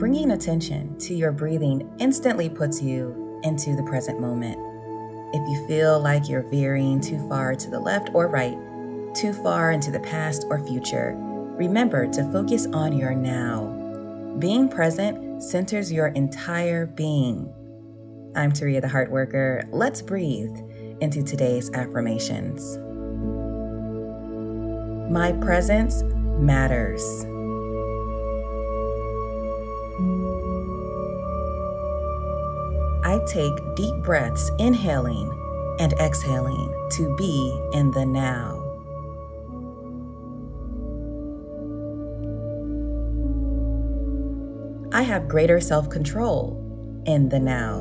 Bringing attention to your breathing instantly puts you into the present moment. If you feel like you're veering too far to the left or right, too far into the past or future, remember to focus on your now. Being present centers your entire being. I'm Taria the Heart Worker. Let's breathe into today's affirmations. My presence matters. I take deep breaths, inhaling and exhaling to be in the now. I have greater self control in the now.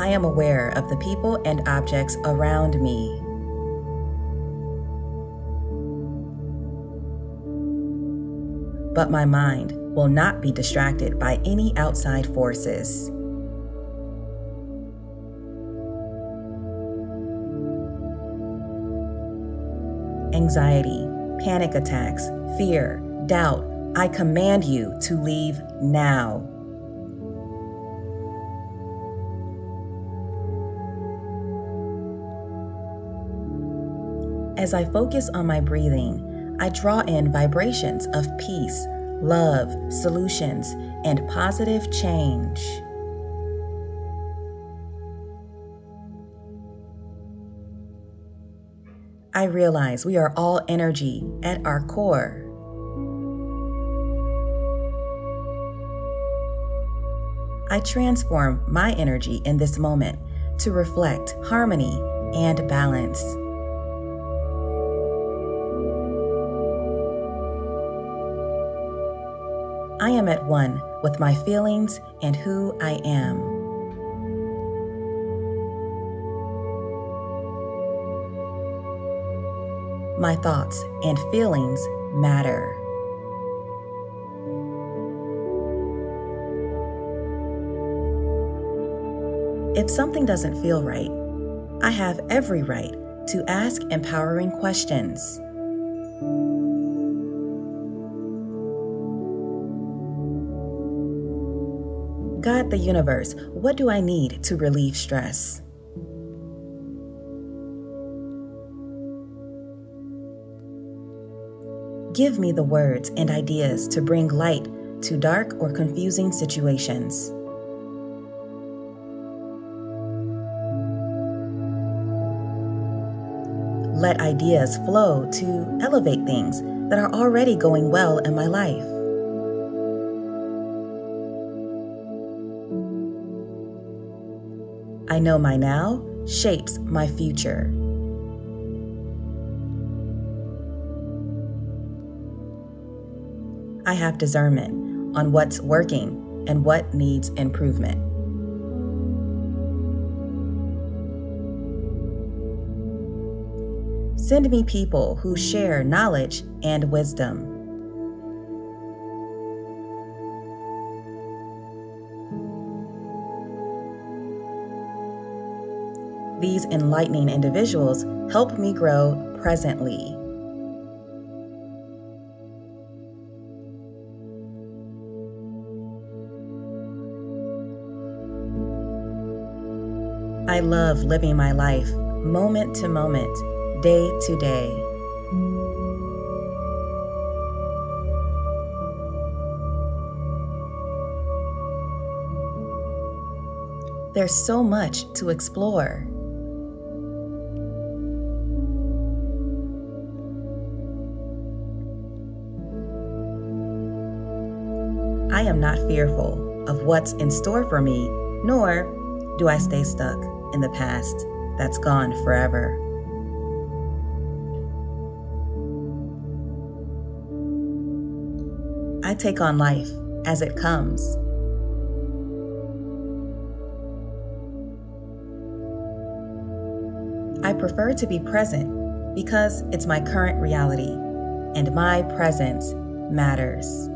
I am aware of the people and objects around me. But my mind will not be distracted by any outside forces. Anxiety, panic attacks, fear, doubt, I command you to leave now. As I focus on my breathing, I draw in vibrations of peace, love, solutions, and positive change. I realize we are all energy at our core. I transform my energy in this moment to reflect harmony and balance. I am at one with my feelings and who I am. My thoughts and feelings matter. If something doesn't feel right, I have every right to ask empowering questions. God, the universe, what do I need to relieve stress? Give me the words and ideas to bring light to dark or confusing situations. Let ideas flow to elevate things that are already going well in my life. I know my now shapes my future. I have discernment on what's working and what needs improvement. Send me people who share knowledge and wisdom. These enlightening individuals help me grow presently. I love living my life moment to moment, day to day. There's so much to explore. I am not fearful of what's in store for me, nor do I stay stuck in the past that's gone forever. I take on life as it comes. I prefer to be present because it's my current reality and my presence matters.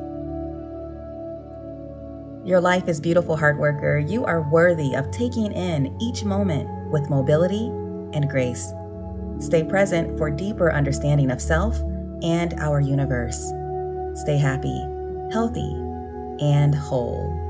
Your life is beautiful, Heart Worker. You are worthy of taking in each moment with mobility and grace. Stay present for deeper understanding of self and our universe. Stay happy, healthy, and whole.